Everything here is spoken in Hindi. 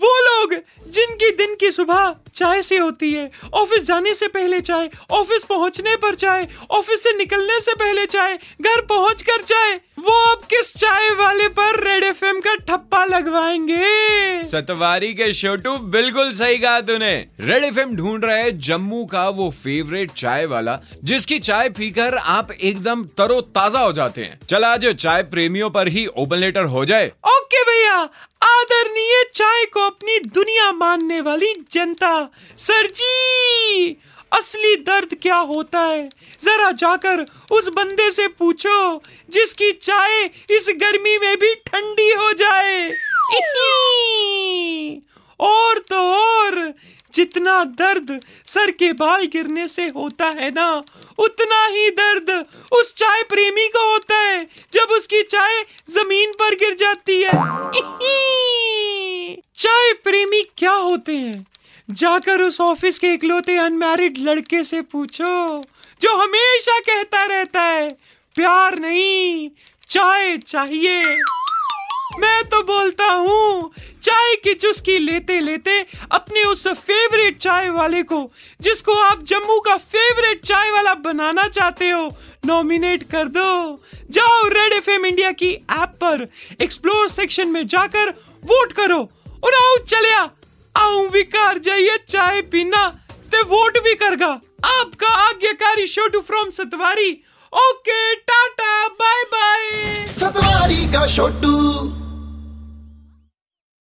वो लोग जिनकी दिन की सुबह चाय से होती है ऑफ़िस जाने से पहले चाय ऑफ़िस पहुँचने पर चाय ऑफ़िस से निकलने से पहले चाय घर पहुँच कर चाय वो अब किस चाय वाले पर रेड एफएम का ठप्पा लगवाएँगे? सतवारी के छोटू बिल्कुल सही कहा तूने। रेड एफएम ढूंढ रहे जम्मू का वो फेवरेट चाय वाला जिसकी चाय पीकर आप एकदम तरो ताज़ा हो जाते हैं। चल आज चाय प्रेमियों पर ही ओपन लेटर हो जाए। ओके भैया आदरणीय चाय को अपनी दुनिया मानने वाली जनता। सर जी, असली दर्द क्या होता है? जरा जाकर उस बंदे से पूछो, जिसकी चाय इस गर्मी में भी ठंडी हो जाए। और तो और, जितना दर्द सर के बाल गिरने से होता है ना, उतना ही दर्द उस चाय प्रेमी को होता है, जब उसकी चाय ज़मीन पर गिर जाती है। चाय प्रेमी क्या होते हैं? जाकर उस ऑफ़िस के इकलौते अनमैरिड लड़के से पूछो, जो हमेशा कहता रहता है, प्यार नहीं, चाय चाहिए। मैं तो बोलता हूँ, चाय की चुस्की लेते लेते अपने उस फेवरेट चाय वाले को, जिसको आप जम्मू का फेवरेट चाय वाला बनाना चाहते हो नॉमिनेट कर दो। जाओ रेड एफएम इंडिया की ऐप पर एक्सप्लोर सेक्शन में जाकर वोट करो। और आओ चलिया। आऊँ घर जाइए, चाय पीना, ते वोट भी करगा। आपका आज्ञाकारी Chhotu from Satwari. Okay, tata bye bye Satwari का छोटू